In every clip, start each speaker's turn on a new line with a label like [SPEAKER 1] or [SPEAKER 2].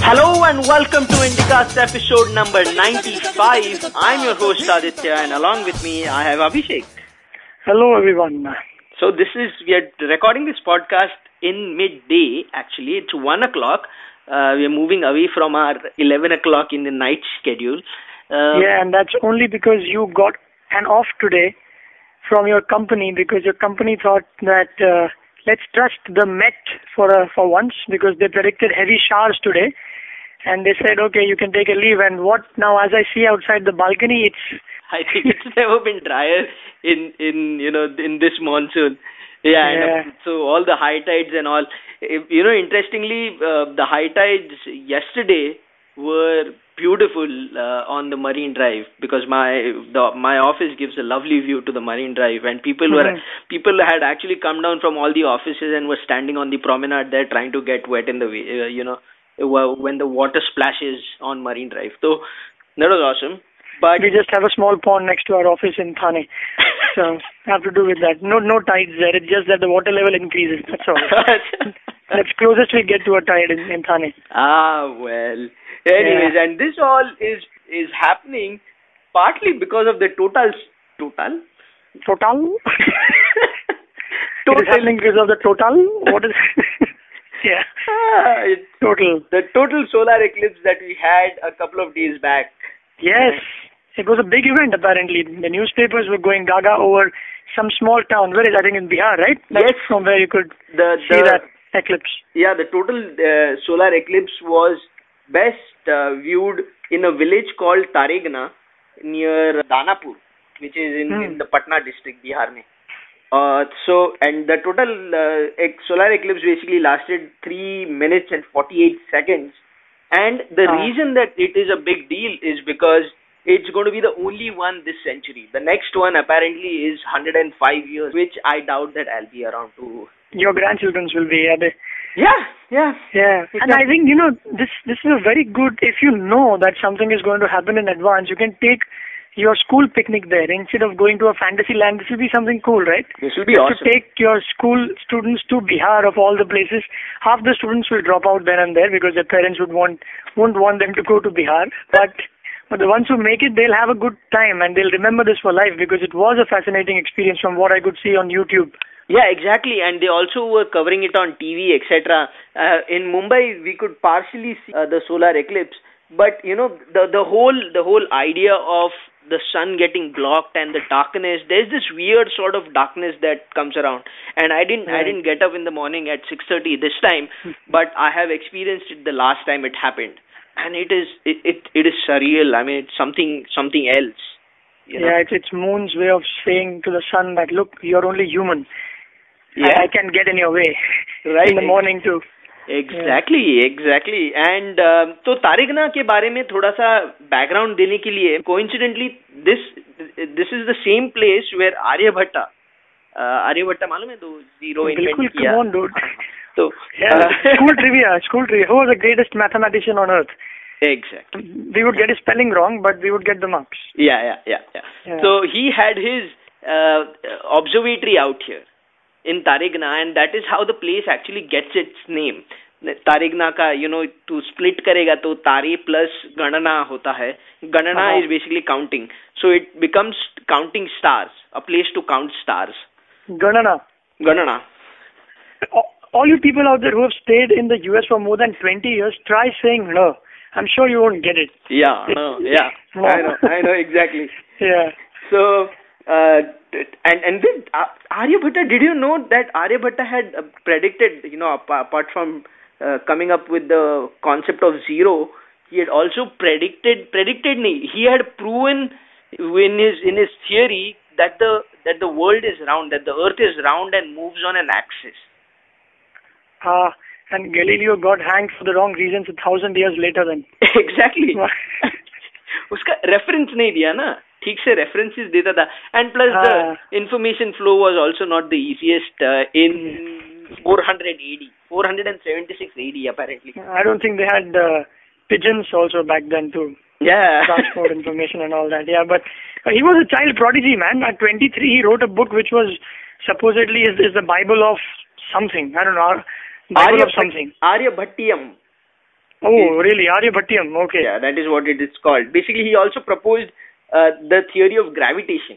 [SPEAKER 1] Hello and welcome to Indicast episode number 95. I'm your host Aditya and along with me I have Abhishek.
[SPEAKER 2] Hello, everyone.
[SPEAKER 1] So this is, we are recording this podcast in midday actually. It's 1 o'clock. Uh, we are moving away from our 11 o'clock in the night schedule. Uh,
[SPEAKER 2] yeah, and that's only because you got an off today from your company because your company thought that uh, let's trust the Met for uh, for once because they predicted heavy showers today, and they said okay you can take a leave. And what now? As I see outside the balcony, it's
[SPEAKER 1] I think it's never been drier in in you know in this monsoon. Yeah, and,
[SPEAKER 2] Yeah.
[SPEAKER 1] uh, so all the high tides and all. If- You know, interestingly, uh, the high tides yesterday were beautiful uh, on the Marine Drive because my the my office gives a lovely view to the Marine Drive, and people were
[SPEAKER 2] Mhm.
[SPEAKER 1] people had actually come down from all the offices and were standing on the promenade there trying to get wet in the uh, you know when the water splashes on Marine Drive. So that was awesome. But
[SPEAKER 2] we just have a small pond next to our office in Thane, so have to do with that. No no tides there. It's just that the water level increases. That's all. That's closest we get to a tide in, in Thane.
[SPEAKER 1] ah well. Anyways, and this all is is happening partly because of the total total
[SPEAKER 2] Total.
[SPEAKER 1] Total
[SPEAKER 2] because of the total. What is? yeah,
[SPEAKER 1] Ah, it-
[SPEAKER 2] total.
[SPEAKER 1] the total solar eclipse that we had a couple of days back.
[SPEAKER 2] Yes, it was a big event. Apparently, the newspapers were going gaga over some small town. Where is I think in Bihar, right? That's
[SPEAKER 1] Yes.
[SPEAKER 2] from where you could
[SPEAKER 1] The
[SPEAKER 2] see
[SPEAKER 1] the
[SPEAKER 2] that eclipse.
[SPEAKER 1] yeah the total uh, solar eclipse was best uh, viewed in a village called Taregna near Danapur, which is in,
[SPEAKER 2] Hmm.
[SPEAKER 1] in the Patna district, Bihar. Mein. Uh, so and the total uh, ec- solar eclipse basically lasted three minutes and 48 seconds. And the
[SPEAKER 2] Ah.
[SPEAKER 1] reason that it is a big deal is because it's going to be the only one this century. The next one apparently is 105 years, which I doubt that I'll be around to.
[SPEAKER 2] Your grandchildrens will be. Yeah, they,
[SPEAKER 1] Yeah, yeah.
[SPEAKER 2] yeah.
[SPEAKER 1] It
[SPEAKER 2] and I think you know this. This is a very good. If you know that something is going to happen in advance, you can take your school picnic there instead of going to a fantasy land. This will be something cool, right?
[SPEAKER 1] This will be
[SPEAKER 2] Just
[SPEAKER 1] awesome.
[SPEAKER 2] to take your school students to Bihar of all the places. Half the students will drop out there and there because their parents would want won't want them to go to Bihar. But but the ones who make it, they'll have a good time and they'll remember this for life because it was a fascinating experience from what I could see on YouTube.
[SPEAKER 1] Yeah, exactly. And they also were covering it on TV, etc. Uh, in Mumbai, we could partially see uh, the solar eclipse, but you know the the whole the whole idea of the sun getting blocked and the darkness. There's this weird sort of darkness that comes around, and I didn't I didn't get up in the morning at six thirty this time, but I have experienced it the last time it happened, and it is it it, it is surreal. I mean, it's something something else. You know?
[SPEAKER 2] Yeah, it's it's Moon's way of saying to the sun that look, you're only human
[SPEAKER 1] yeah.
[SPEAKER 2] I, I can get in your way
[SPEAKER 1] Right.
[SPEAKER 2] in the morning too.
[SPEAKER 1] Exactly exactly and तो तारिगना के बारे में थोड़ा सा background देने के लिए coincidentally this this is the same place where Aryabhatta Aryabhatta मालूम है तो जीरो
[SPEAKER 2] बिल्कुल,
[SPEAKER 1] इन्वेंट किया
[SPEAKER 2] come on, dude.
[SPEAKER 1] तो
[SPEAKER 2] Yeah, school trivia, school trivia. Who was the greatest mathematician on earth?
[SPEAKER 1] Exactly
[SPEAKER 2] We would get his spelling wrong, but we would get the marks.
[SPEAKER 1] Yeah, yeah, yeah, yeah.
[SPEAKER 2] Yeah.
[SPEAKER 1] So he had his uh, observatory out here in Taregna, and that is how the place actually gets its name. Taregna का you no तू split करेगा तो तारे plus गणना होता है गणना is basically counting. So it becomes counting stars, a place to count stars.
[SPEAKER 2] गणना
[SPEAKER 1] गणना
[SPEAKER 2] all you people out there who have stayed in the US for more than 20 years, try saying no. I'm sure you won't get it.
[SPEAKER 1] Yeah, no, yeah. I know, I know exactly.
[SPEAKER 2] yeah.
[SPEAKER 1] So uh, and and then uh, Aryabhatta, did you know that Aryabhatta had uh, predicted, you know, ap- apart from uh, coming up with the concept of zero, he had also predicted predicted nahi, he had proven in his in his theory that the that the world is round, that the earth is round and moves on an axis.
[SPEAKER 2] Ah, and Galileo got hanged for the wrong reasons a thousand years later then.
[SPEAKER 1] exactly. उसका reference नहीं दिया ना ठीक से references देता था and plus the
[SPEAKER 2] हाँ.
[SPEAKER 1] Information flow was also not the easiest in 400 AD 476 AD apparently
[SPEAKER 2] I don't think they had uh, pigeons also back then too.
[SPEAKER 1] Yeah.
[SPEAKER 2] transport information and all that. Yeah, but uh, he was a child prodigy, man. At 23, he wrote a book which was supposedly is, is the Bible of something. I don't know. Bible
[SPEAKER 1] Arya
[SPEAKER 2] of something.
[SPEAKER 1] Arya Bhattiyam.
[SPEAKER 2] Oh, really? Aryabhatyam. Okay.
[SPEAKER 1] Yeah, that is what it is called. Basically, he also proposed uh, the theory of gravitation.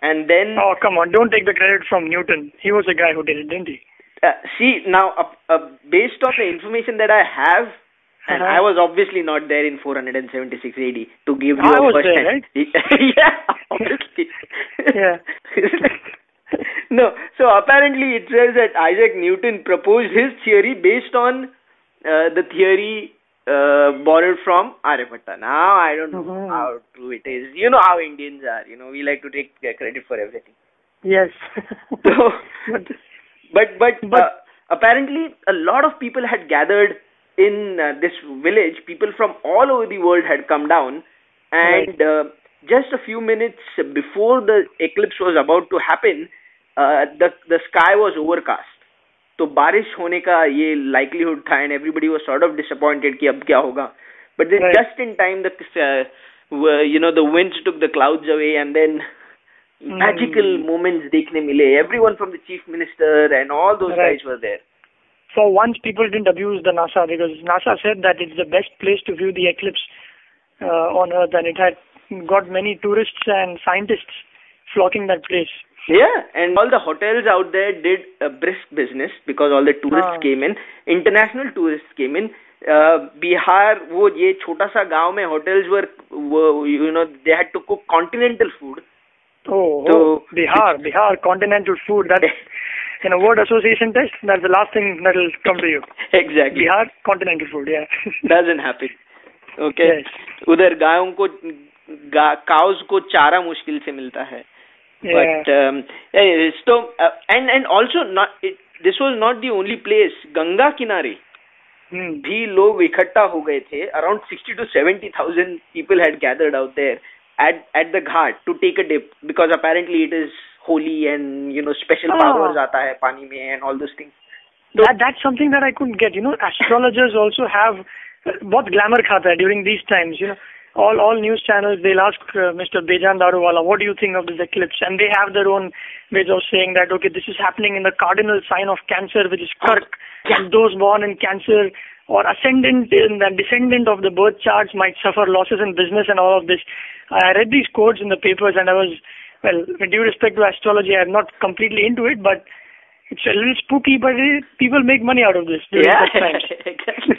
[SPEAKER 1] And then,
[SPEAKER 2] Oh, come on. Don't take the credit from Newton. He was the guy who did it, didn't he?
[SPEAKER 1] uh, see, now, uh, uh, based on the information that I have, and
[SPEAKER 2] Uh-huh.
[SPEAKER 1] I was obviously not there in 476 AD to give you
[SPEAKER 2] I
[SPEAKER 1] a
[SPEAKER 2] was
[SPEAKER 1] first
[SPEAKER 2] there,
[SPEAKER 1] hand. yeah, obviously.
[SPEAKER 2] Yeah.
[SPEAKER 1] no, so apparently it says that Isaac Newton proposed his theory based on uh, the theory uh, borrowed from Aryabhatta. Now I don't know
[SPEAKER 2] Mhm.
[SPEAKER 1] how true it is. You know how Indians are. You know we like to take credit for everything.
[SPEAKER 2] Yes.
[SPEAKER 1] So,
[SPEAKER 2] but,
[SPEAKER 1] but but,
[SPEAKER 2] But-
[SPEAKER 1] uh, apparently a lot of people had gathered in uh, this village. People from all over the world had come down, and uh, just a few minutes before the eclipse was about to happen, uh, the the sky was overcast. तो बारिश होने का ये likelihood था and everybody was sort of disappointed कि अब क्या होगा but then just in time the you know the winds took the clouds away and then magical moments देखने मिले everyone from the chief minister and all those guys were there
[SPEAKER 2] For once, people didn't abuse the NASA because NASA said that it's the best place to view the eclipse uh, on Earth, and it had got many tourists and scientists flocking that place.
[SPEAKER 1] Yeah, and all the hotels out there did a brisk business because all the tourists
[SPEAKER 2] हाँ.
[SPEAKER 1] came in. International tourists came in. Uh, Bihar वो ये छोटा सा गाँव में hotels were, were you know they had to cook continental food.
[SPEAKER 2] Oh,
[SPEAKER 1] So-
[SPEAKER 2] oh Bihar, Bihar, continental food. That in a word association test, that's the last thing that will come to you.
[SPEAKER 1] exactly.
[SPEAKER 2] Bihar, continental food. Yeah.
[SPEAKER 1] Doesn't happen. Okay.
[SPEAKER 2] Yes.
[SPEAKER 1] उधर गायों को cows को चारा मुश्किल से मिलता है.
[SPEAKER 2] yeah.
[SPEAKER 1] But um, eh, so uh, and and also not it, this was not the only place. Ganga किनारे
[SPEAKER 2] Hmm.
[SPEAKER 1] भी लोग इकट्ठा हो गए थे around sixty two seventy thousand people had gathered out there at at the Ghat to take a dip because apparently it is Holi and you know special
[SPEAKER 2] Ah.
[SPEAKER 1] Powers आता है पानी में and all this things
[SPEAKER 2] That that's something that I couldn't get. You know, astrologers also have what glamour khata hai during these times. You know, all all news channels they'll ask uh, Mr. Bejan Daruwala, what do you think of this eclipse? And they have their own ways of saying that okay, this is happening in the cardinal sign of Cancer, which is Kark,
[SPEAKER 1] Yeah.
[SPEAKER 2] and those born in Cancer or ascendant in the descendant of the birth charts might suffer losses in business and all of this. I read these quotes in the papers and I was well, with due respect to astrology, I'm not completely into it, but it's a little spooky, but it, people make money out of this
[SPEAKER 1] yeah exactly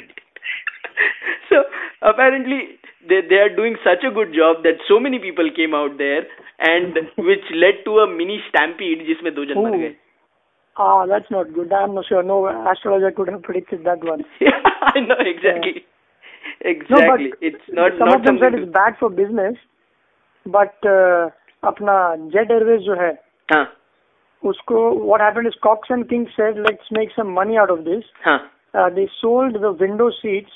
[SPEAKER 1] so apparently they they are doing such a good job that so many people came out there and which led to a mini stampede जिसमें दो जन मर
[SPEAKER 2] Ooh.
[SPEAKER 1] गए
[SPEAKER 2] Ah, that's not good. I'm not sure. No astrologer could have predicted that one.
[SPEAKER 1] yeah I know exactly
[SPEAKER 2] No,
[SPEAKER 1] exactly
[SPEAKER 2] but
[SPEAKER 1] it's not
[SPEAKER 2] some
[SPEAKER 1] not
[SPEAKER 2] of them said
[SPEAKER 1] something
[SPEAKER 2] it's bad for business, but uh, अपना Jet Airways जो है
[SPEAKER 1] to- हाँ
[SPEAKER 2] उसको what happened is Cox and King said let's make some money out of this.
[SPEAKER 1] हाँ
[SPEAKER 2] Uh, they sold the window seats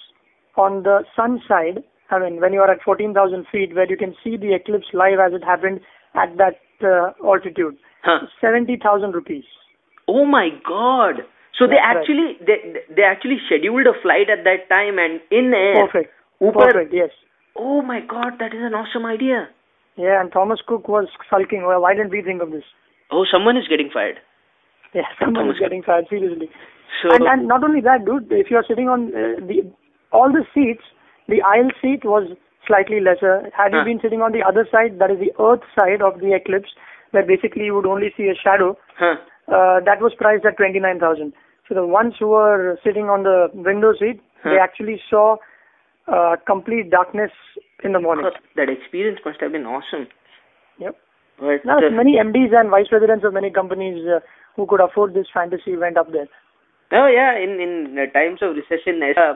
[SPEAKER 2] on the sun side. I mean, when you are at 14,000 feet, where you can see the eclipse live as it happened at that uh, altitude,
[SPEAKER 1] huh.
[SPEAKER 2] 70,000 rupees.
[SPEAKER 1] Oh my God! So
[SPEAKER 2] That's they
[SPEAKER 1] actually right. they they actually scheduled a flight at that time and in air.
[SPEAKER 2] Perfect.
[SPEAKER 1] Uber,
[SPEAKER 2] Perfect. Yes.
[SPEAKER 1] Oh my God! That is an awesome idea.
[SPEAKER 2] Yeah, and Thomas Cook was sulking. Well, why didn't we think of this?
[SPEAKER 1] Oh, someone is getting fired.
[SPEAKER 2] Yeah, someone
[SPEAKER 1] Thomas
[SPEAKER 2] is getting fired seriously.
[SPEAKER 1] So,
[SPEAKER 2] and and not only that, dude. If you are sitting on uh, the all the seats the aisle seat was slightly lesser. Had you been sitting on the other side, that is the earth side of the eclipse, where basically you would only see a shadow, uh, that was priced at 29,000. So the ones who were sitting on the window seat, they actually saw uh, complete darkness in the morning.
[SPEAKER 1] That experience must have been awesome.
[SPEAKER 2] Yep.
[SPEAKER 1] But
[SPEAKER 2] Now,
[SPEAKER 1] uh,
[SPEAKER 2] many MDs and vice presidents of many companies uh, who could afford this fantasy went up there.
[SPEAKER 1] Oh yeah, in in uh, times of recession, uh,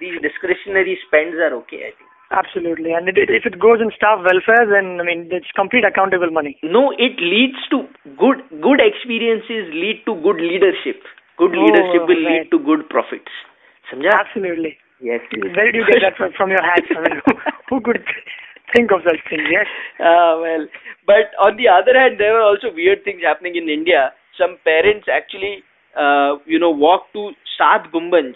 [SPEAKER 1] these discretionary spends are okay. I think.
[SPEAKER 2] Absolutely. And it, it, if it goes in staff welfare, then, I mean, it's complete accountable money.
[SPEAKER 1] No, it leads to good good experiences lead to good leadership. Good
[SPEAKER 2] Oh,
[SPEAKER 1] leadership will
[SPEAKER 2] right.
[SPEAKER 1] lead to good profits. Samjha?
[SPEAKER 2] Absolutely.
[SPEAKER 1] Yes.
[SPEAKER 2] Where did you get that from, from your hat? I mean, who, who could think of such things? Yes.
[SPEAKER 1] Ah, well, but on the other hand, there were also weird things happening in India. Some parents actually, uh, you know, walked to Saat Gumbanj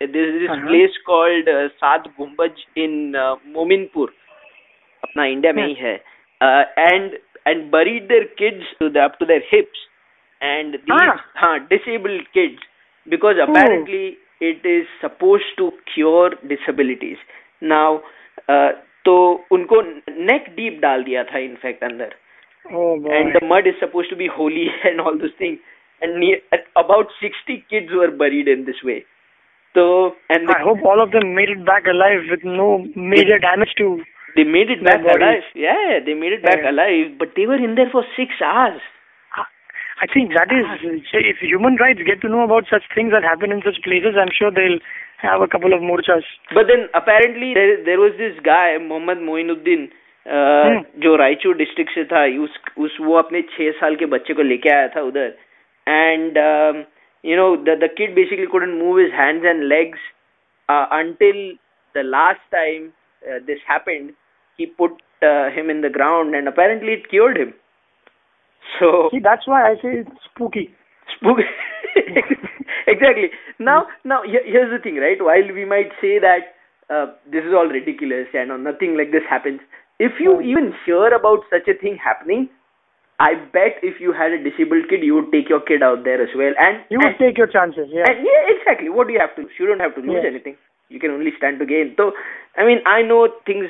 [SPEAKER 1] There's this
[SPEAKER 2] Uh-huh.
[SPEAKER 1] place called uh, Saat Gumbaj in uh, Mominpur. अपना India में ही है and and buried their kids to the, up to their hips and these
[SPEAKER 2] Ah.
[SPEAKER 1] हाँ disabled kids because
[SPEAKER 2] Oh.
[SPEAKER 1] apparently it is supposed to cure disabilities now uh, तो उनको neck deep डाल दिया था इनफैक्ट अंदर
[SPEAKER 2] Oh boy.
[SPEAKER 1] and the mud is supposed to be holy and all those things and near, about 60 kids were buried in this way so and
[SPEAKER 2] I hope all of them made it back alive with no major damage to.
[SPEAKER 1] they made it
[SPEAKER 2] Their
[SPEAKER 1] back
[SPEAKER 2] bodies.
[SPEAKER 1] alive yeah they made it back
[SPEAKER 2] Yeah.
[SPEAKER 1] alive but they were in there for 6 hours
[SPEAKER 2] I think that is if human rights get to know about such things that happen in such places, I'm sure they'll have a couple of morchas.
[SPEAKER 1] But then apparently there there was this guy Mohammad Moinuddin uh,
[SPEAKER 2] Hmm.
[SPEAKER 1] जो Raichur district से था उस उस वो अपने छह साल के बच्चे को लेके आया था उधर and um, you know the the kid basically couldn't move his hands and legs uh, until the last time uh, this happened. He put uh, him in the ground and apparently it cured him. So
[SPEAKER 2] See, that's why i say it's spooky.
[SPEAKER 1] Spooky. Exactly. Now now here's the thing right? While we might say that uh, this is all ridiculous and you know, nothing like this happens if you
[SPEAKER 2] hmm.
[SPEAKER 1] even hear about such a thing happening i bet if you had a disabled kid you would take your kid out there as well and
[SPEAKER 2] You would
[SPEAKER 1] and,
[SPEAKER 2] take your chances, yeah.
[SPEAKER 1] and yeah exactly. What do you have to lose? You don't have to lose anything. You can only stand to gain. So i mean i know things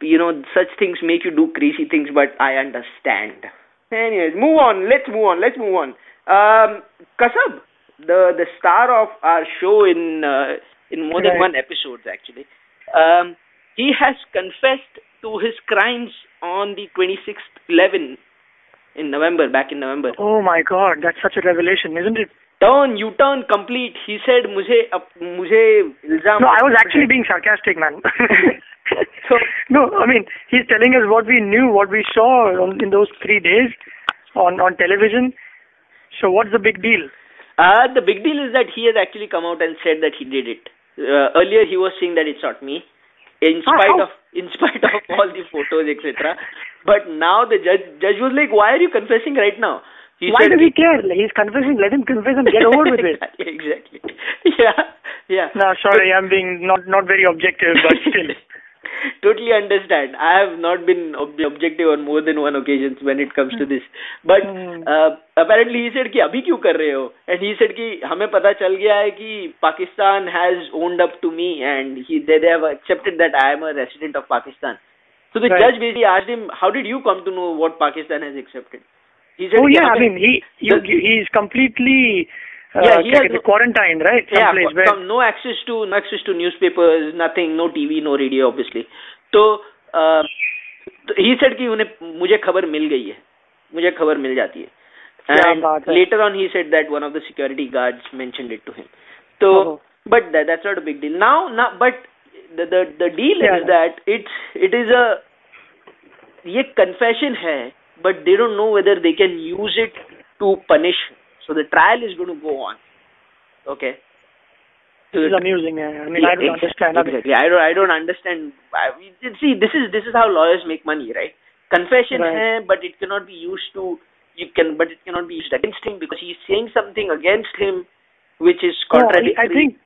[SPEAKER 1] you know such things make you do crazy things but i understand. Anyways move on. Let's move on. Let's move on. Um kasab the the star of our show in uh, in more than
[SPEAKER 2] Right.
[SPEAKER 1] one episodes actually um he has confessed to his crimes on the 26th 11 in November, back in November.
[SPEAKER 2] Oh my God, that's such a revelation, isn't it?
[SPEAKER 1] Turn, you turn complete. He said, "Mujhe, uh, mujhe ilzam."
[SPEAKER 2] No, I was actually being sarcastic, man.
[SPEAKER 1] so
[SPEAKER 2] no, I mean he's telling us what we knew, what we saw on, in those three days on on television. So what's the big deal?
[SPEAKER 1] Uh, the big deal is that he has actually come out and said that he did it. Uh, earlier he was saying that it's not me. In spite of in spite of all the photos etc. but now the judge judge was like why are you confessing right now he
[SPEAKER 2] Why
[SPEAKER 1] said
[SPEAKER 2] does he care? He's confessing. Let him confess and get over with it.
[SPEAKER 1] exactly, exactly yeah yeah
[SPEAKER 2] No, sorry, I'm being not not very objective, but still.
[SPEAKER 1] totally understand. I have not been ob- objective on more than one occasions when it comes to this. But
[SPEAKER 2] Hmm.
[SPEAKER 1] uh, apparently he said कि अभी क्यों कर रहे हो? And he said कि हमें पता चल गया है कि Pakistan has owned up to me and he they, they have accepted that I am a resident of Pakistan. So the
[SPEAKER 2] Right.
[SPEAKER 1] judge basically asked him, how did you come to know what Pakistan has accepted? He said
[SPEAKER 2] Oh
[SPEAKER 1] कि
[SPEAKER 2] yeah, I
[SPEAKER 1] हमें-
[SPEAKER 2] mean, he you,
[SPEAKER 1] The-
[SPEAKER 2] he's completely uh,
[SPEAKER 1] Yeah, he
[SPEAKER 2] क्या
[SPEAKER 1] has
[SPEAKER 2] कहते हैं,
[SPEAKER 1] no-
[SPEAKER 2] quarantined, right?
[SPEAKER 1] yeah,
[SPEAKER 2] Someplace where
[SPEAKER 1] some, no access to no access to newspapers, nothing, no TV, no radio, obviously. तो uh, he said कि उन्हें मुझे खबर मिल गई है मुझे खबर मिल जाती है
[SPEAKER 2] क्या
[SPEAKER 1] and
[SPEAKER 2] बात है।
[SPEAKER 1] later on he said that one of the security guards mentioned it to him so
[SPEAKER 2] Oh.
[SPEAKER 1] but that, that's not a big deal now now but the the the deal
[SPEAKER 2] Yeah.
[SPEAKER 1] is that it's it is a ये confession है but they don't know whether they can use it to punish so the trial is going to go on okay So
[SPEAKER 2] this is amusing. yeah. I mean,
[SPEAKER 1] yeah,
[SPEAKER 2] I don't
[SPEAKER 1] exactly,
[SPEAKER 2] understand.
[SPEAKER 1] Exactly. I don't. I don't understand. I, see, this is this is how lawyers make money, right? Confession
[SPEAKER 2] Right.
[SPEAKER 1] hai, but it cannot be used to. You can, but it cannot be used against him because he's saying something against him, which is
[SPEAKER 2] no,
[SPEAKER 1] contradictory.
[SPEAKER 2] I think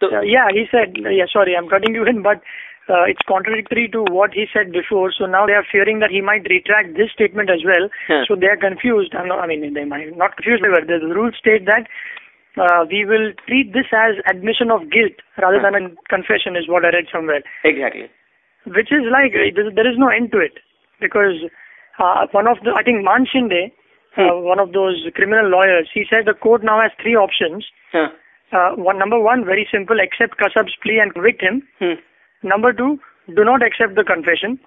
[SPEAKER 1] So,
[SPEAKER 2] yeah, he said, yeah, sorry, I'm cutting you in, but uh, it's contradictory to what he said before. So now they are fearing that he might retract this statement as well.
[SPEAKER 1] Huh.
[SPEAKER 2] So they are confused. I'm not, I mean, they might not confused, but the rules state that uh, we will treat this as admission of guilt rather
[SPEAKER 1] Huh.
[SPEAKER 2] than a confession, is what I read somewhere.
[SPEAKER 1] exactly.
[SPEAKER 2] Which is like there is no end to it because uh, one of the I think Maneshinde, uh, one of those criminal lawyers, he said the court now has three options.
[SPEAKER 1] Huh.
[SPEAKER 2] Uh, one number one, very simple, accept Kasab's plea and convict him.
[SPEAKER 1] Hmm.
[SPEAKER 2] Number two, do not accept the confession.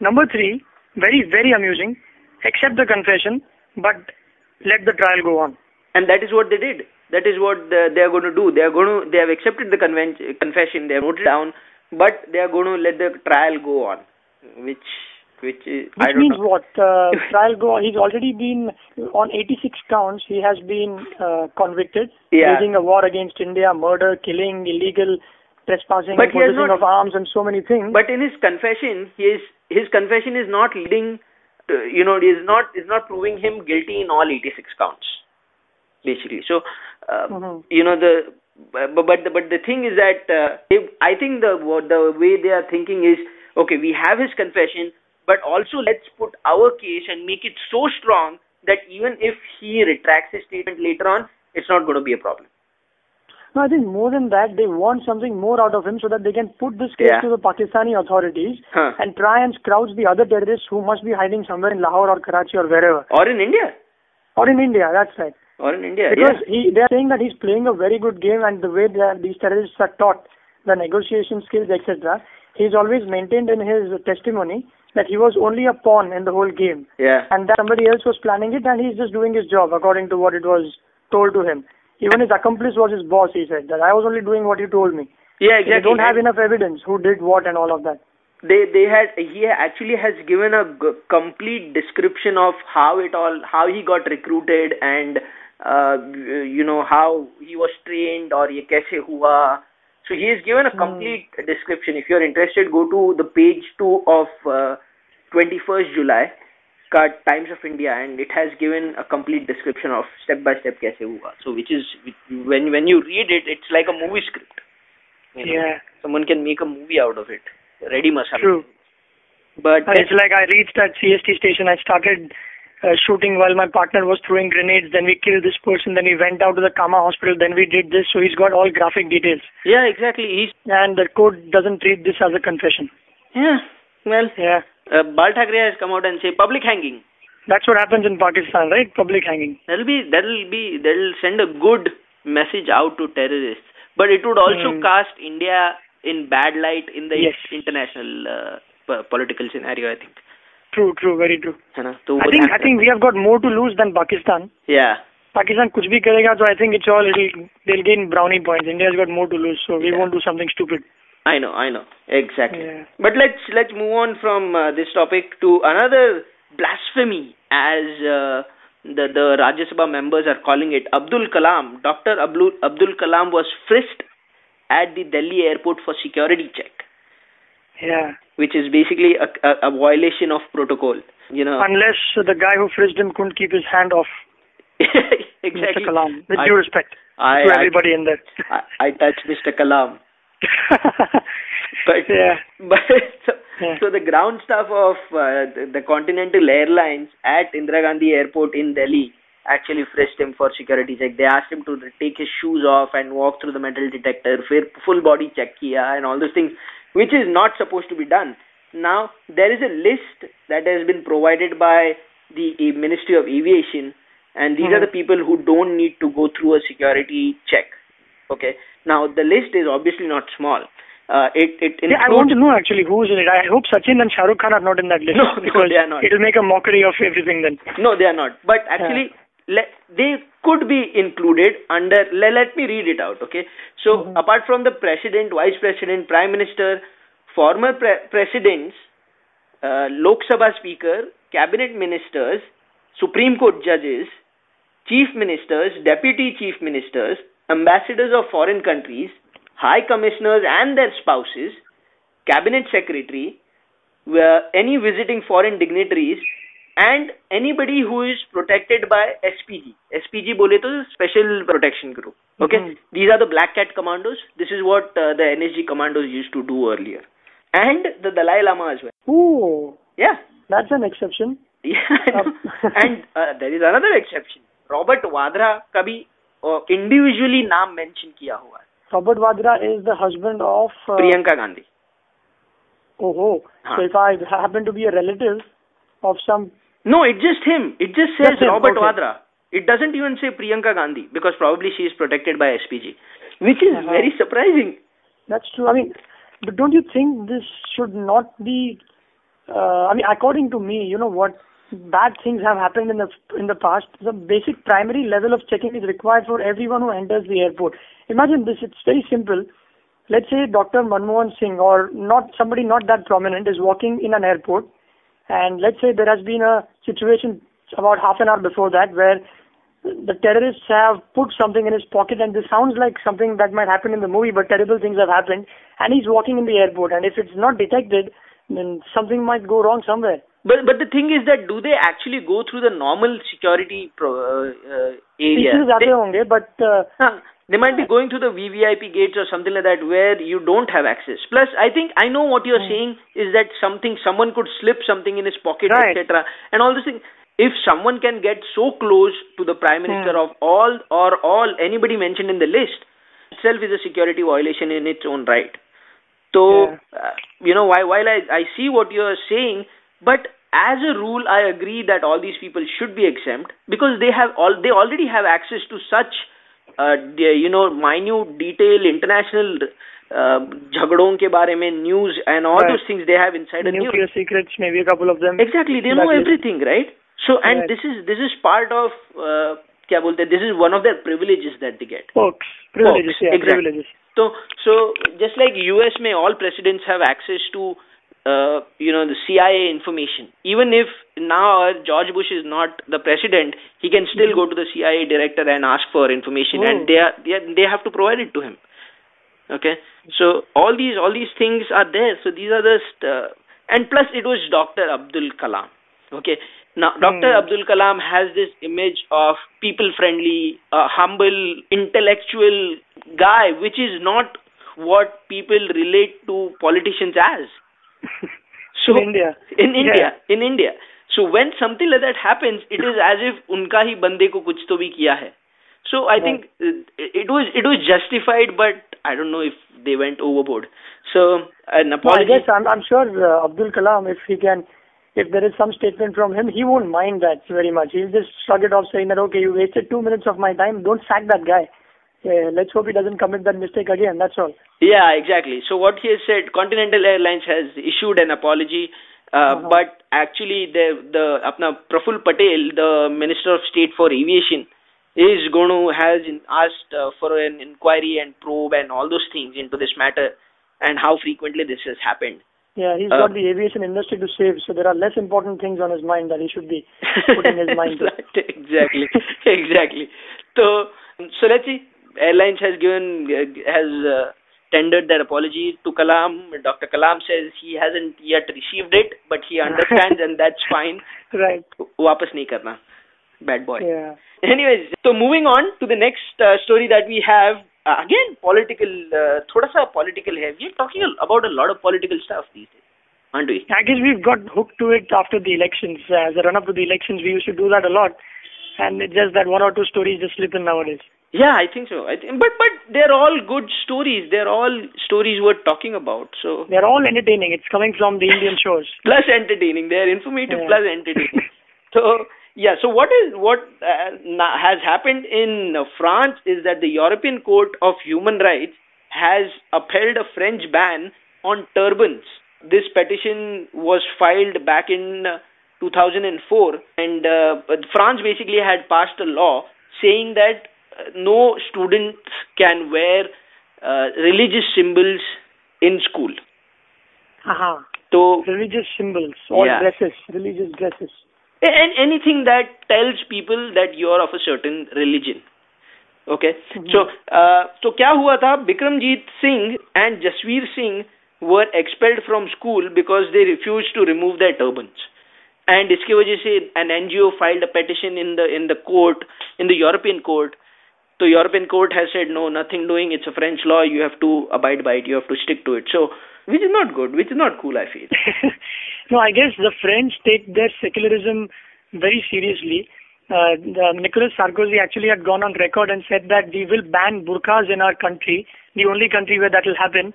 [SPEAKER 2] Number three, very, very amusing, accept the confession, but let the trial go on.
[SPEAKER 1] And that is what they did. That is what the, they are going to do. They are going to. They have accepted the confession. They have noted down, but they are going to let the trial go on, which which is I
[SPEAKER 2] Which
[SPEAKER 1] don't
[SPEAKER 2] means
[SPEAKER 1] know.
[SPEAKER 2] what? Uh, trial go on. He's already been on 86 counts. He has been uh, convicted,
[SPEAKER 1] Yeah.
[SPEAKER 2] waging a war against India, murder, killing, illegal trespassing,
[SPEAKER 1] But
[SPEAKER 2] possessing
[SPEAKER 1] not-
[SPEAKER 2] of arms, and so many things.
[SPEAKER 1] But in his confession, his his confession is not leading, to, you know, is not is not proving him guilty in all 86 counts, basically. So, uh,
[SPEAKER 2] Mhm.
[SPEAKER 1] you know, the but but the, but the thing is that uh, they, I think the what the way they are thinking is okay. We have his confession, but also let's put our case and make it so strong that even if he retracts his statement later on, it's not going to be a problem.
[SPEAKER 2] No, I think more than that, they want something more out of him so that they can put this case
[SPEAKER 1] Yeah.
[SPEAKER 2] to the Pakistani authorities
[SPEAKER 1] Huh.
[SPEAKER 2] and try and scrouge the other terrorists who must be hiding somewhere in Lahore or Karachi or wherever.
[SPEAKER 1] Or in India,
[SPEAKER 2] Or in India, that's right.
[SPEAKER 1] or in India,
[SPEAKER 2] Because
[SPEAKER 1] yeah.
[SPEAKER 2] he, they are saying that he's playing a very good game and the way that these terrorists are taught, the negotiation skills, etc., he's always maintained in his testimony that he was only a pawn in the whole game
[SPEAKER 1] Yeah.
[SPEAKER 2] and that somebody else was planning it and he's just doing his job according to what it was told to him. Even his accomplice was his boss, he said, that I was only doing what you told me.
[SPEAKER 1] Yeah,
[SPEAKER 2] They
[SPEAKER 1] exactly.
[SPEAKER 2] don't have enough evidence who did what and all of that.
[SPEAKER 1] they they had he actually has given a g- complete description of how it all how he got recruited and uh, you know how he was trained or ye kaise hua. So he has given a complete description. If you're interested, go to the page two of uh, 21st July. का Times of India and it has given a complete description of step by step kaise hua. So which is when when you read it, it's like a movie script. You know?
[SPEAKER 2] Yeah,
[SPEAKER 1] Someone can make a movie out of it. Ready masala.
[SPEAKER 2] true.
[SPEAKER 1] But
[SPEAKER 2] it's like I reached that CST station, I started uh, shooting while my partner was throwing grenades, then we killed this person, then we went out to the Cama hospital, then we did this, so he's got all graphic details.
[SPEAKER 1] yeah, exactly. He's
[SPEAKER 2] And the court doesn't treat this as a confession.
[SPEAKER 1] yeah. Well,
[SPEAKER 2] Yeah
[SPEAKER 1] uh, Bal Thackeray has come out and say public hanging.
[SPEAKER 2] That's what happens in Pakistan, right? Public hanging.
[SPEAKER 1] That'll be that'll be that'll send a good message out to terrorists. But it would also
[SPEAKER 2] Hmm.
[SPEAKER 1] cast India in bad light in the
[SPEAKER 2] Yes.
[SPEAKER 1] international uh, po- political scenario. I think.
[SPEAKER 2] True, true, very true.
[SPEAKER 1] है ना? तो
[SPEAKER 2] I
[SPEAKER 1] वो
[SPEAKER 2] think
[SPEAKER 1] ध्यान
[SPEAKER 2] I think we have got more to lose than Pakistan.
[SPEAKER 1] Yeah.
[SPEAKER 2] Pakistan कुछ भी करेगा तो I think it's all it'll, they'll gain brownie points. India's got more to lose, so we
[SPEAKER 1] Yeah.
[SPEAKER 2] won't do something stupid.
[SPEAKER 1] I know, I know, exactly.
[SPEAKER 2] Yeah.
[SPEAKER 1] But let's let's move on from uh, this topic to another blasphemy, as uh, the the Rajya Sabha members are calling it. Abdul Kalam, Dr. Abdul Abdul Kalam was frisked at the Delhi airport for security check,
[SPEAKER 2] Yeah.
[SPEAKER 1] which is basically a, a, a violation of protocol. You know,
[SPEAKER 2] Unless the guy who frisked him couldn't keep his hand off
[SPEAKER 1] exactly.
[SPEAKER 2] Mr. Kalam. With
[SPEAKER 1] I-
[SPEAKER 2] due respect
[SPEAKER 1] I-
[SPEAKER 2] to
[SPEAKER 1] I-
[SPEAKER 2] everybody in there.
[SPEAKER 1] I, I touched Mr. Kalam. but
[SPEAKER 2] yeah.
[SPEAKER 1] but so,
[SPEAKER 2] yeah.
[SPEAKER 1] so, the ground staff of uh, the, the, Continental Airlines at Indira Gandhi Airport in Delhi actually frisked him for security check. They asked him to take his shoes off and walk through the metal detector, full body check kiya and all those things, which is not supposed to be done. Now there is a list that has been provided by the uh, Ministry of Aviation, and these mm-hmm. are
[SPEAKER 2] hmm.
[SPEAKER 1] the people who don't need to go through a security check Okay. Now the list is obviously not small. Uh, it it
[SPEAKER 2] Yeah, I want
[SPEAKER 1] includes
[SPEAKER 2] to know actually who's in it. I hope Sachin and Shahrukh Khan are not in that list.
[SPEAKER 1] No, no, they are not.
[SPEAKER 2] It'll make a mockery of everything then.
[SPEAKER 1] no, they are not. But actually, let, they could be included under. Let, let me read it out. Okay. So
[SPEAKER 2] Mm-hmm.
[SPEAKER 1] apart from the president, vice president, prime minister, former pre- presidents, uh, Lok Sabha speaker, cabinet ministers, Supreme Court judges, chief ministers, deputy chief ministers, ambassadors of foreign countries, high commissioners and their spouses, cabinet secretary, any visiting foreign dignitaries, and anybody who is protected by SPG. SPG bole to Special Protection Group. Okay,
[SPEAKER 2] Mhm.
[SPEAKER 1] these are the Black Cat commandos. This is what uh, the NSG commandos used to do earlier, and the Dalai Lama as well.
[SPEAKER 2] Ooh,
[SPEAKER 1] Yeah,
[SPEAKER 2] that's an exception.
[SPEAKER 1] yeah, and uh, there is another exception. Robert Vadra का भी individually नाम mention किया हुआ है
[SPEAKER 2] Robert Vadra is the husband of
[SPEAKER 1] Priyanka Gandhi ओहो
[SPEAKER 2] so if I happen to be a relative of some
[SPEAKER 1] no it just him it just says Robert Vadra it doesn't even say priyanka gandhi because probably she is protected by spg which is
[SPEAKER 2] uh-huh.
[SPEAKER 1] very surprising
[SPEAKER 2] that's true i mean but don't you think this should not be uh, i mean according to me you know what Bad things have happened in the in the past. The basic primary level of checking is required for everyone who enters the airport. Imagine this. It's very simple. Let's say Dr. Manmohan Singh or not somebody not that prominent is walking in an airport, and let's say there has been a situation about half an hour before that where the terrorists have put something in his pocket and this sounds like something that might happen in the movie but terrible things have happened and he's walking in the airport and if it's not detected then something might go wrong somewhere
[SPEAKER 1] but but the thing is that do they actually go through the normal security pro, uh, uh, area? They,
[SPEAKER 2] honge, but uh,
[SPEAKER 1] they might be going through the VVIP gates or something like that where you don't have access. Plus, I think I know what you're hmm. saying is that something someone could slip something in his pocket,
[SPEAKER 2] right.
[SPEAKER 1] etc. And all this thing. If someone can get so close to the prime minister hmm. of all or all anybody mentioned in the list itself is a security violation in its own right. So
[SPEAKER 2] yeah.
[SPEAKER 1] uh, you know, while while I I see what you're saying, but as a rule, I agree that all these people should be exempt because they have all they already have access to such, uh, the- you know, minute detail, international uh, झगड़ों के बारे में news and all
[SPEAKER 2] Right.
[SPEAKER 1] those things they have inside a news.
[SPEAKER 2] Nuclear secrets, maybe a couple of them.
[SPEAKER 1] Exactly, they know
[SPEAKER 2] Exactly.
[SPEAKER 1] everything, right? So, and
[SPEAKER 2] Right.
[SPEAKER 1] this is this is part of uh, क्या बोलते हैं, this is one of their privileges that they get.
[SPEAKER 2] Perks. Privileges,
[SPEAKER 1] Perks,
[SPEAKER 2] yeah,
[SPEAKER 1] exactly.
[SPEAKER 2] privileges.
[SPEAKER 1] So, so just like US may all presidents have access to, uh, you know, the CIA information. Even if now George Bush is not the president, he can still go to the CIA director and ask for information,
[SPEAKER 2] Oh.
[SPEAKER 1] and they are, they are, they have to provide it to him. Okay, so all these all these things are there. So these are just, uh, and plus it was Dr. Abdul Kalam. Okay, now Dr.
[SPEAKER 2] Hmm.
[SPEAKER 1] Abdul Kalam has this image of people-friendly, uh, humble, intellectual guy, which is not what people relate to politicians as so
[SPEAKER 2] in India,
[SPEAKER 1] in India,
[SPEAKER 2] yeah.
[SPEAKER 1] in India. So when something like that happens, it is as if unka hi bande ko kuch to bhi kiya hai. So I yeah. think uh, it was it was justified, but I don't know if they went overboard. So an apology.
[SPEAKER 2] No, I guess I'm, I'm sure uh, Abdul Kalam, if he can, if there is some statement from him, he won't mind that very much. He'll just shrug it off, saying that okay, you wasted two minutes of my time. Don't sack that guy. Let's hope he doesn't commit that mistake again, that's all.
[SPEAKER 1] Yeah, exactly. So what he has said, Continental Airlines has issued an apology, uh,
[SPEAKER 2] Uh-huh.
[SPEAKER 1] but actually the the apna Praful Patel, the Minister of State for Aviation, is going to has asked uh, for an inquiry and probe and all those things into this matter and how frequently this has happened.
[SPEAKER 2] Yeah, he's
[SPEAKER 1] Uh,
[SPEAKER 2] got the aviation industry to save, so there are less important things on his mind that he should be putting his mind to.
[SPEAKER 1] Exactly, exactly. So, so let's see Airlines has given uh, has uh, tendered their apology to Kalam. Dr. Kalam says he hasn't yet received it, but he understands and that's fine.
[SPEAKER 2] Right.
[SPEAKER 1] वापस नहीं करना. Bad boy.
[SPEAKER 2] Yeah.
[SPEAKER 1] Anyways, so moving on to the next uh, story that we have. Uh, again, political, uh, थोड़ा सा political है. We're talking about a lot of political stuff these days, aren't we?
[SPEAKER 2] I guess we've got hooked to it after the elections. Uh, as a run up to the elections, we used to do that a lot. And it's just that one or two stories just slip in nowadays.
[SPEAKER 1] Yeah, I think so. I think, but but they're all good stories. They're all stories worth talking about. So
[SPEAKER 2] They're all entertaining. It's coming from the Indian shores.
[SPEAKER 1] plus entertaining. They're informative
[SPEAKER 2] Yeah.
[SPEAKER 1] plus entertaining. so yeah. So what is what uh, has happened in France is that the European Court of Human Rights has upheld a French ban on turbans. This petition was filed back in uh, 2004, and uh, France basically had passed a law saying that no students can wear uh, religious symbols in school.
[SPEAKER 2] Haha.
[SPEAKER 1] So
[SPEAKER 2] Religious symbols, all
[SPEAKER 1] Yeah.
[SPEAKER 2] dresses, religious dresses.
[SPEAKER 1] and anything that tells people that you're of a certain religion okay so uh, so क्या हुआ था Bikramjit Singh and Jasveer Singh were expelled from school because they refused to remove their turbans and इसकी वजह से an NGO filed a petition in the in the court in the European court so European court has said no nothing doing. It's a French law. You have to abide by it. You have to stick to it. So which is not good. Which is not cool I feel.
[SPEAKER 2] No, I guess the French take their secularism very seriously. Uh, Nicolas Sarkozy actually had gone on record and said that we will ban burqas in our country, the only country where that will happen.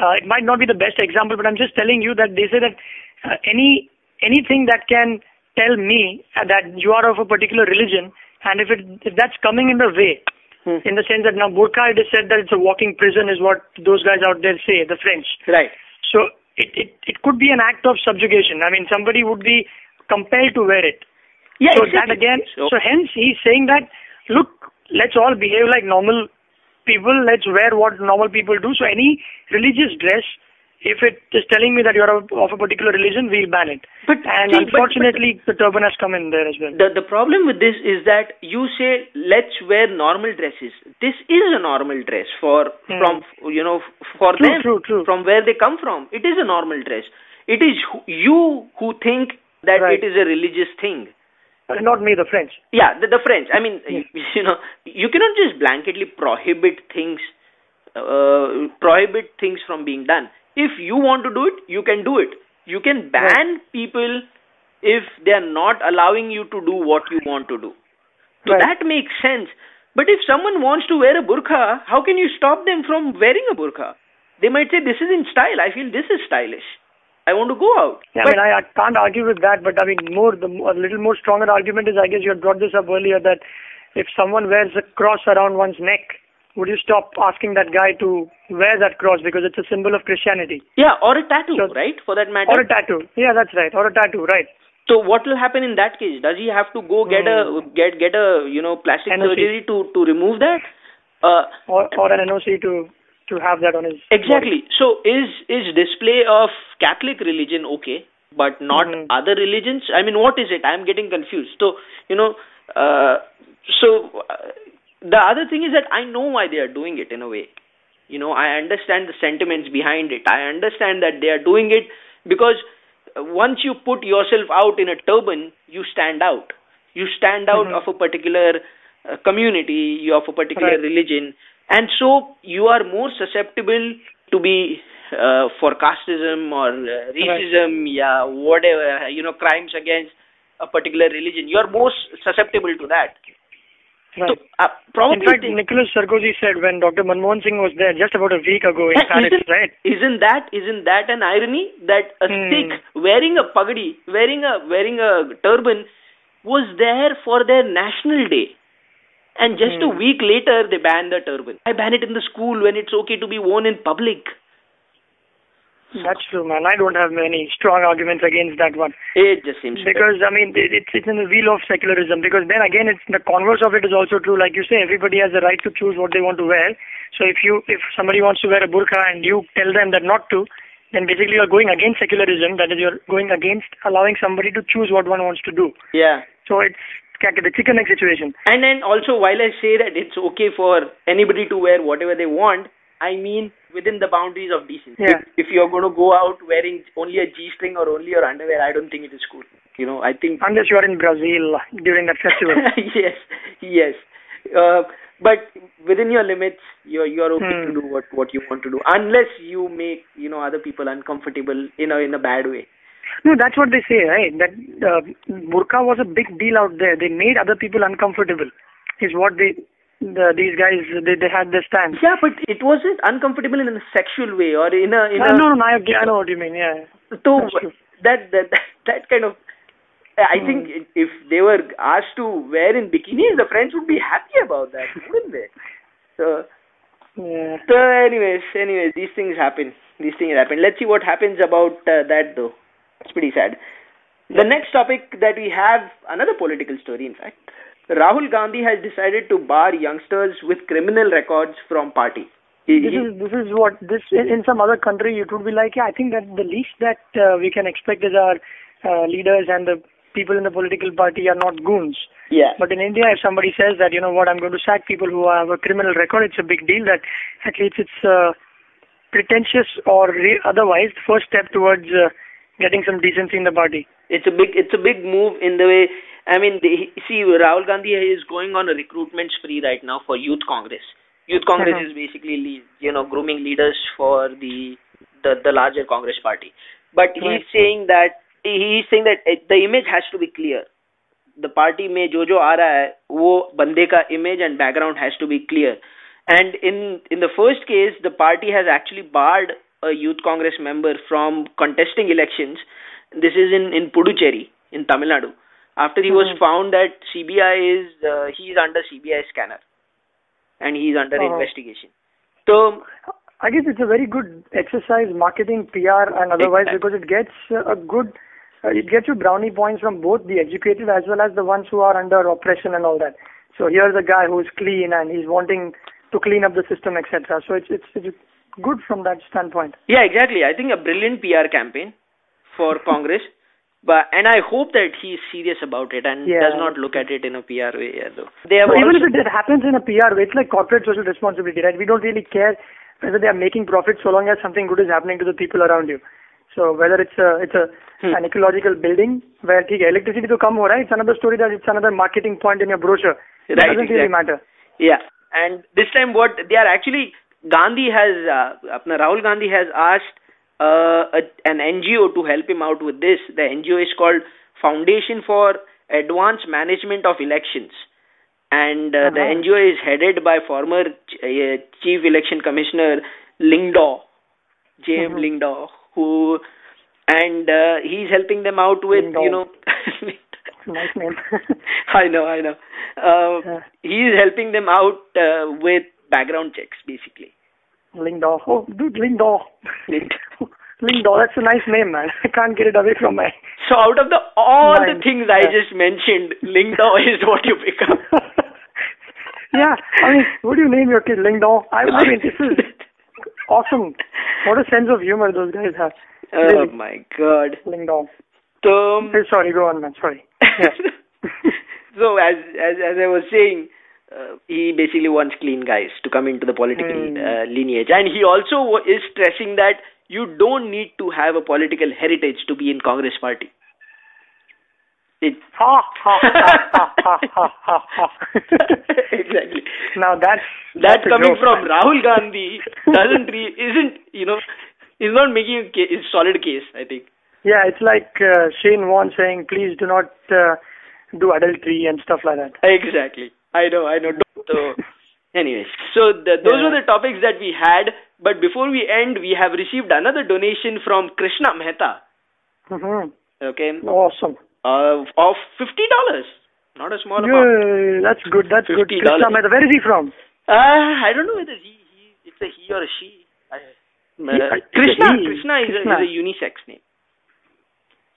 [SPEAKER 2] Uh, it might not be the best example, but I'm just telling you that they say that uh, any anything that can tell me uh, that you are of a particular religion, and if it if that's coming in the way,
[SPEAKER 1] Hmm.
[SPEAKER 2] in the sense that now burqa it is said that it's a walking prison is what those guys out there say, the French.
[SPEAKER 1] right
[SPEAKER 2] So it, it, it could be an act of subjugation. I mean, somebody would be compelled to wear it.
[SPEAKER 1] yeah
[SPEAKER 2] so
[SPEAKER 1] exactly.
[SPEAKER 2] that again,
[SPEAKER 1] So-
[SPEAKER 2] so hence he's saying that, look, let's all behave like normal people. Let's wear what normal people do. So any religious dress, if it is telling me that you're of, of a particular religion, we'll ban it.
[SPEAKER 1] But
[SPEAKER 2] and
[SPEAKER 1] see, but-
[SPEAKER 2] unfortunately, the turban has come in there as well.
[SPEAKER 1] the the problem with this is that you say let's wear normal dresses this is a normal dress for
[SPEAKER 2] Hmm.
[SPEAKER 1] from you know for
[SPEAKER 2] True,
[SPEAKER 1] them
[SPEAKER 2] true, true.
[SPEAKER 1] from where they come from it is a normal dress it is you who think that
[SPEAKER 2] Right.
[SPEAKER 1] it is a religious thing
[SPEAKER 2] Uh, not me, the French.
[SPEAKER 1] Yeah, the, the French. I mean,
[SPEAKER 2] Yes.
[SPEAKER 1] you, you know, you cannot just blanketly prohibit things, uh, prohibit things from being done. If you want to do it, you can do it. You can ban people if they are not allowing you to do what you want to do. So
[SPEAKER 2] Right.
[SPEAKER 1] that makes sense. But if someone wants to wear a burqa, how can you stop them from wearing a burqa? They might say, This is in style. I feel this is stylish. I want to go out.
[SPEAKER 2] Yeah,
[SPEAKER 1] but
[SPEAKER 2] I mean, I, I can't argue with that, but I mean, more the a little more stronger argument is, I guess you had brought this up earlier that if someone wears a cross around one's neck, would you stop asking that guy to wear that cross because it's a symbol of Christianity
[SPEAKER 1] yeah, or a tattoo,
[SPEAKER 2] So-
[SPEAKER 1] right? For that matter.
[SPEAKER 2] or a tattoo? Yeah, that's right, or a tattoo, right?
[SPEAKER 1] So what will happen in that case? Does he have to go get a get get a you know plastic
[SPEAKER 2] NOC.
[SPEAKER 1] surgery to to remove that? Uh,
[SPEAKER 2] Or or an NOC to to have that on his
[SPEAKER 1] exactly. So is is display of Catholic religion okay, but not
[SPEAKER 2] Mhm.
[SPEAKER 1] other religions? I mean, what is it? I'm getting confused. So you know, uh, so uh, the other thing is that I know why they are doing it in a way. You know, I understand the sentiments behind it. I understand that they are doing it because uh, once you put yourself out in a turban, you stand out. You stand out
[SPEAKER 2] Mhm.
[SPEAKER 1] of a particular uh, community, you of a particular
[SPEAKER 2] Right.
[SPEAKER 1] religion, and so you are more susceptible to be uh, for casteism or uh, racism, yeah, whatever, you know, crimes against a particular religion. You are most susceptible to that.
[SPEAKER 2] Right.
[SPEAKER 1] So, uh, probably
[SPEAKER 2] In fact,
[SPEAKER 1] they-
[SPEAKER 2] Nicolas Sarkozy said when Dr. Manmohan Singh was there just about a week ago in Paris,
[SPEAKER 1] isn't,
[SPEAKER 2] right?
[SPEAKER 1] Isn't that isn't that an irony that a
[SPEAKER 2] Hmm.
[SPEAKER 1] Sikh wearing a pagadi, wearing a wearing a turban, was there for their national day, and just a
[SPEAKER 2] Hmm.
[SPEAKER 1] week later they ban the turban. I ban it in the school when it's okay to be worn in public.
[SPEAKER 2] That's true, man. I don't have many strong arguments against that one.
[SPEAKER 1] It just seems
[SPEAKER 2] Because I mean, it, it's it's in the wheel of secularism. Because then again, it's the converse of it is also true. Like you say, everybody has the right to choose what they want to wear. So if you if somebody wants to wear a burqa and you tell them that not to, then basically you're going against secularism. That is, you're going against allowing somebody to choose what one wants to do.
[SPEAKER 1] yeah.
[SPEAKER 2] So it's the chicken egg situation.
[SPEAKER 1] And then also, while I say that it's okay for anybody to wear whatever they want, I mean within the boundaries of decency.
[SPEAKER 2] Yeah.
[SPEAKER 1] If, if you're going to go out wearing only a G-string or only your underwear, I don't think it is cool. You know, I think
[SPEAKER 2] Unless you are in Brazil during that festival.
[SPEAKER 1] yes, yes. Uh, but within your limits, you're you're okay
[SPEAKER 2] Hmm.
[SPEAKER 1] to do what what you want to do, unless you make you know other people uncomfortable in a in a bad way.
[SPEAKER 2] No, that's what they say, right? That uh, burqa was a big deal out there. They made other people uncomfortable. Is what they, the, these guys, they, they had their stance.
[SPEAKER 1] Yeah, but it wasn't uncomfortable in a sexual way or in a in
[SPEAKER 2] Uh,
[SPEAKER 1] a
[SPEAKER 2] no, no, no, I, I know what you mean. Yeah.
[SPEAKER 1] so
[SPEAKER 2] That's
[SPEAKER 1] that that that kind of. I
[SPEAKER 2] Hmm.
[SPEAKER 1] think if they were asked to wear in bikinis, the French would be happy about that, wouldn't they? So,
[SPEAKER 2] Yeah.
[SPEAKER 1] so anyways, anyways, these things happen. These things happen. Let's see what happens about uh, that, though. It's pretty sad. The next topic that we have, another political story, in fact. Rahul Gandhi has decided to bar youngsters with criminal records from party. He-
[SPEAKER 2] This is this is what this in, in some other country it would be like. Yeah, I think that the least that uh, we can expect is our uh, leaders and the people in the political party are not goons.
[SPEAKER 1] yeah.
[SPEAKER 2] But in India, if somebody says that you know what, I'm going to sack people who have a criminal record, it's a big deal. That at least it's uh, pretentious or re- otherwise first step towards uh, getting some decency in the party.
[SPEAKER 1] It's a big it's a big move in the way I mean the, see Rahul Gandhi is going on a recruitment spree right now for Youth Congress. Youth Congress
[SPEAKER 2] Mhm.
[SPEAKER 1] is basically le- you know grooming leaders for the the, the larger Congress party. But he's
[SPEAKER 2] Right.
[SPEAKER 1] saying that he's saying that it, the image has to be clear. The party में जो जो आ रहा है वो बंदे का image and background has to be clear. And in in the first case, the party has actually barred a youth congress member from contesting elections. this is in in Puducherry in Tamil Nadu. After he was
[SPEAKER 2] Mhm.
[SPEAKER 1] found that CBI is uh, he is under CBI scanner, and he is under
[SPEAKER 2] Uh-huh.
[SPEAKER 1] investigation. So
[SPEAKER 2] I guess it's a very good exercise, marketing, PR, and otherwise
[SPEAKER 1] Exactly.
[SPEAKER 2] because it gets uh, a good, uh, it gets you brownie points from both the educated as well as the ones who are under oppression and all that. So here's a guy who's clean and he's wanting to clean up the system, etc. So it's it's it's good from that standpoint.
[SPEAKER 1] Yeah, exactly. I think a brilliant PR campaign for Congress. But and I hope that he is serious about it and
[SPEAKER 2] Yeah.
[SPEAKER 1] does not look at it in a PR way. Yeah, though they have
[SPEAKER 2] So even
[SPEAKER 1] also,
[SPEAKER 2] if it happens in a PR way, it's like corporate social responsibility, right? We don't really care whether they are making profit so long as something good is happening to the people around you. So whether it's a it's a
[SPEAKER 1] Hmm.
[SPEAKER 2] an ecological building where ठीक है electricity to come हो रहा है, it's another story that it's another marketing point in your brochure. It
[SPEAKER 1] Right,
[SPEAKER 2] doesn't really
[SPEAKER 1] exactly.
[SPEAKER 2] matter.
[SPEAKER 1] Yeah, and this time what they are actually Gandhi has, uh, apna Rahul Gandhi has asked uh, a, an NGO to help him out with this. The NGO is called Foundation for Advanced Management of Elections, and uh, the
[SPEAKER 2] Uh-huh.
[SPEAKER 1] NGO is headed by former ch- uh, Chief Election Commissioner Lyngdoh, James
[SPEAKER 2] Mhm.
[SPEAKER 1] Lyngdoh, who, and uh, he's helping them out with
[SPEAKER 2] Lyngdoh.
[SPEAKER 1] you know.
[SPEAKER 2] nice name.
[SPEAKER 1] I know, I know. Uh,
[SPEAKER 2] Yeah.
[SPEAKER 1] He is helping them out uh, with background checks, basically.
[SPEAKER 2] Lyngdoh. Oh, dude.
[SPEAKER 1] Lyngdoh.
[SPEAKER 2] Lyngdoh. That's a nice name, man. I can't get it away from my.
[SPEAKER 1] So out of the all the
[SPEAKER 2] Mind.
[SPEAKER 1] things I
[SPEAKER 2] Yeah.
[SPEAKER 1] just mentioned, Lyngdoh is what you pick up.
[SPEAKER 2] yeah, I mean, would you name your kid Lyngdoh? I, I mean, this is awesome. What a sense of humor those guys have.
[SPEAKER 1] oh my god.
[SPEAKER 2] Lyngdoh.
[SPEAKER 1] So, um,
[SPEAKER 2] Hey, sorry, go on, man. Sorry.
[SPEAKER 1] so as as as I was saying, uh, he basically wants clean guys to come into the political
[SPEAKER 2] Hmm.
[SPEAKER 1] uh, lineage, and he also is stressing that you don't need to have a political heritage to be in Congress party. It
[SPEAKER 2] Ha ha ha ha ha ha ha ha.
[SPEAKER 1] exactly.
[SPEAKER 2] now that's
[SPEAKER 1] That
[SPEAKER 2] that's a
[SPEAKER 1] coming from. Rahul Gandhi doesn't re- isn't you know is not making a ca- is solid case. I think.
[SPEAKER 2] Yeah, it's like uh, Shane Warne saying, "Please do not uh, do adultery and stuff like that."
[SPEAKER 1] Exactly. I know. I know. So, anyways, so the, those
[SPEAKER 2] Yeah.
[SPEAKER 1] were the topics that we had. But before we end, we have received another donation from Krishna Mehta.
[SPEAKER 2] hmm
[SPEAKER 1] Okay,
[SPEAKER 2] Awesome.
[SPEAKER 1] uh, of fifty dollars. Not a small amount.
[SPEAKER 2] Yeah, that's good. That's good.
[SPEAKER 1] $50.
[SPEAKER 2] Krishna Mehta. Where is he from?
[SPEAKER 1] Uh, I don't know whether he, he it's a he or a she. I, uh,
[SPEAKER 2] it's a
[SPEAKER 1] Krishna
[SPEAKER 2] he.
[SPEAKER 1] Krishna a,
[SPEAKER 2] Krishna.
[SPEAKER 1] is a unisex name.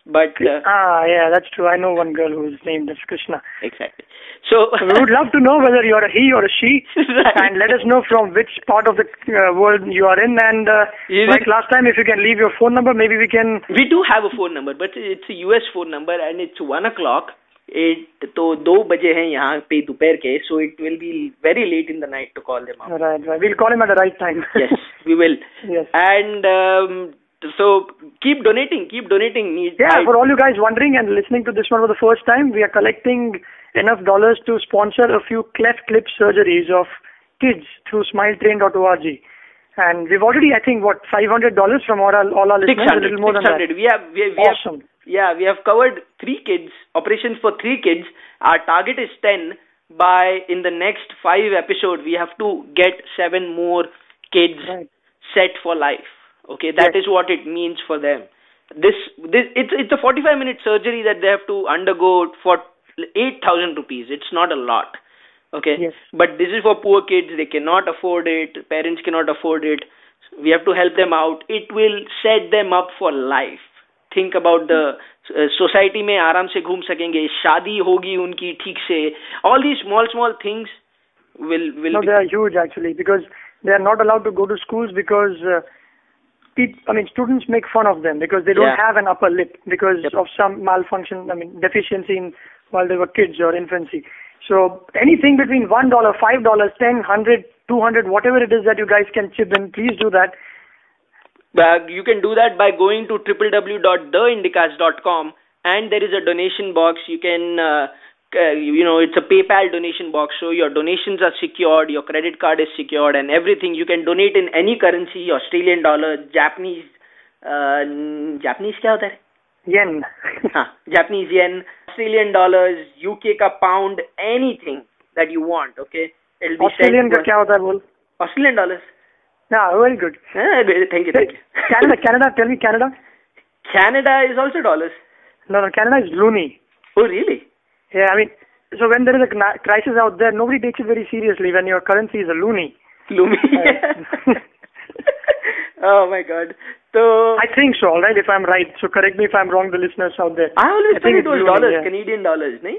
[SPEAKER 1] But uh,
[SPEAKER 2] Ah, yeah, that's true. I know one girl who's named as Krishna.
[SPEAKER 1] exactly. So
[SPEAKER 2] So we would love to know whether you're a he or a she,
[SPEAKER 1] Right.
[SPEAKER 2] and let us know from which part of the uh, world you are in. And uh,
[SPEAKER 1] Is
[SPEAKER 2] like
[SPEAKER 1] it-
[SPEAKER 2] last time, if you can leave your phone number, maybe we can.
[SPEAKER 1] We do have a phone number, but it's a US phone number and it's one o'clock. It तो दो बजे हैं यहाँ पे दोपहर के, so it will be very late in the night to call them up.
[SPEAKER 2] Right, right. We'll call him at the right time.
[SPEAKER 1] yes, we will.
[SPEAKER 2] Yes.
[SPEAKER 1] Keep donating, keep donating.
[SPEAKER 2] Yeah,
[SPEAKER 1] I-
[SPEAKER 2] for all you guys wondering and listening to this one for the first time, we are collecting enough dollars to sponsor a few cleft lip surgeries of kids through smiletrain.org. And we've already, I think, what, $500 from all our, all our listeners? A little more than
[SPEAKER 1] 600.
[SPEAKER 2] that.
[SPEAKER 1] We have, we, we have, yeah, we have covered three kids, operations for three kids. Our target is 10. By in the next five episodes, we have to get seven more kids
[SPEAKER 2] Right.
[SPEAKER 1] set for life. Okay, that is
[SPEAKER 2] Yes.
[SPEAKER 1] what it means for them. This, this, it's it's a 45 minute surgery that they have to undergo for 8,000 rupees. It's not a lot. Okay,
[SPEAKER 2] Yes.
[SPEAKER 1] but this is for poor kids. They cannot afford it. Parents cannot afford it. We have to help them out. It will set them up for life. Think about the society में आराम से घूम सकेंगे शादी होगी उनकी ठीक से all the small small things will will
[SPEAKER 2] No,
[SPEAKER 1] be
[SPEAKER 2] they are huge actually because they are not allowed to go to schools because uh, peop- I mean students make fun of them because they don't
[SPEAKER 1] Yeah.
[SPEAKER 2] have an upper lip because
[SPEAKER 1] Yep.
[SPEAKER 2] of some malfunction. I mean deficiency in while they were kids or infancy. So anything between one dollar, five dollars, ten, hundred, two hundred, whatever it is that you guys can chip in, please do that.
[SPEAKER 1] Uh, you can do that by going to www.theindicast.com and there is a donation box. You can, uh, uh, you know it's a paypal donation box so your donations are secured your credit card is secured and everything. You can donate in any currency australian dollar japanese uh, japanese kya hota hai?
[SPEAKER 2] Yen.
[SPEAKER 1] हाँ japanese yen australian dollars uk ka pound anything that you want okay? It'll be
[SPEAKER 2] australian
[SPEAKER 1] ka
[SPEAKER 2] kya hota hai bol?
[SPEAKER 1] Australian dollars?
[SPEAKER 2] Yeah eh, very good.
[SPEAKER 1] Thank you thank you.
[SPEAKER 2] Canada canada tell me canada.
[SPEAKER 1] Canada is also dollars.
[SPEAKER 2] No no canada is loonie
[SPEAKER 1] oh really?
[SPEAKER 2] Yeah, I mean, so when there is a crisis out there, nobody takes it very seriously when your currency is a loony.
[SPEAKER 1] Lumi.
[SPEAKER 2] Uh,
[SPEAKER 1] oh my god. So
[SPEAKER 2] I think so, all right, if I'm right. So correct me if I'm wrong, the listeners out there.
[SPEAKER 1] I always
[SPEAKER 2] I
[SPEAKER 1] thought
[SPEAKER 2] think
[SPEAKER 1] it was
[SPEAKER 2] loony,
[SPEAKER 1] dollars,
[SPEAKER 2] yeah.
[SPEAKER 1] Canadian dollars, no?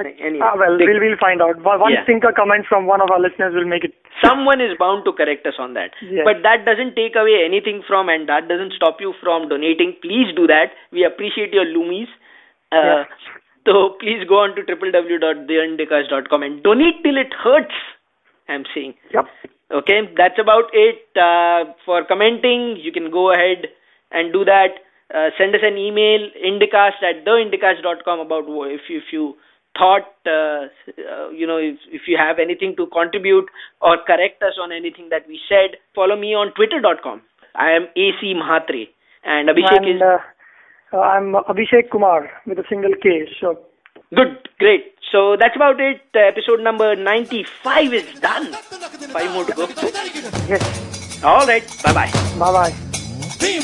[SPEAKER 1] Anyway,
[SPEAKER 2] Ah, well, we'll, we'll find out. One
[SPEAKER 1] Yeah.
[SPEAKER 2] stinker comment from one of our listeners will make it.
[SPEAKER 1] someone is bound to correct us on that.
[SPEAKER 2] Yes.
[SPEAKER 1] But that doesn't take away anything from and that doesn't stop you from donating. Please do that. We appreciate your loomies. Uh,
[SPEAKER 2] Yeah.
[SPEAKER 1] So please go on to www.theindicast.com and donate till it hurts. I'm saying.
[SPEAKER 2] Yep.
[SPEAKER 1] Okay, that's about it. Uh, for commenting, you can go ahead and do that. Uh, send us an email, indicast at theindicast.com about if you, if you thought, uh, uh, you know, if, if you have anything to contribute or correct us on anything that we said. Follow me on twitter.com. I am AC Mahatre. And Abhishek
[SPEAKER 2] and
[SPEAKER 1] is
[SPEAKER 2] uh, uh, I'm Abhishek Kumar with a single K. So
[SPEAKER 1] good, great. So that's about it. Uh, episode number 95 is done. Five more to go.
[SPEAKER 2] yes,
[SPEAKER 1] All right. Bye bye.
[SPEAKER 2] bye bye.
[SPEAKER 3] Team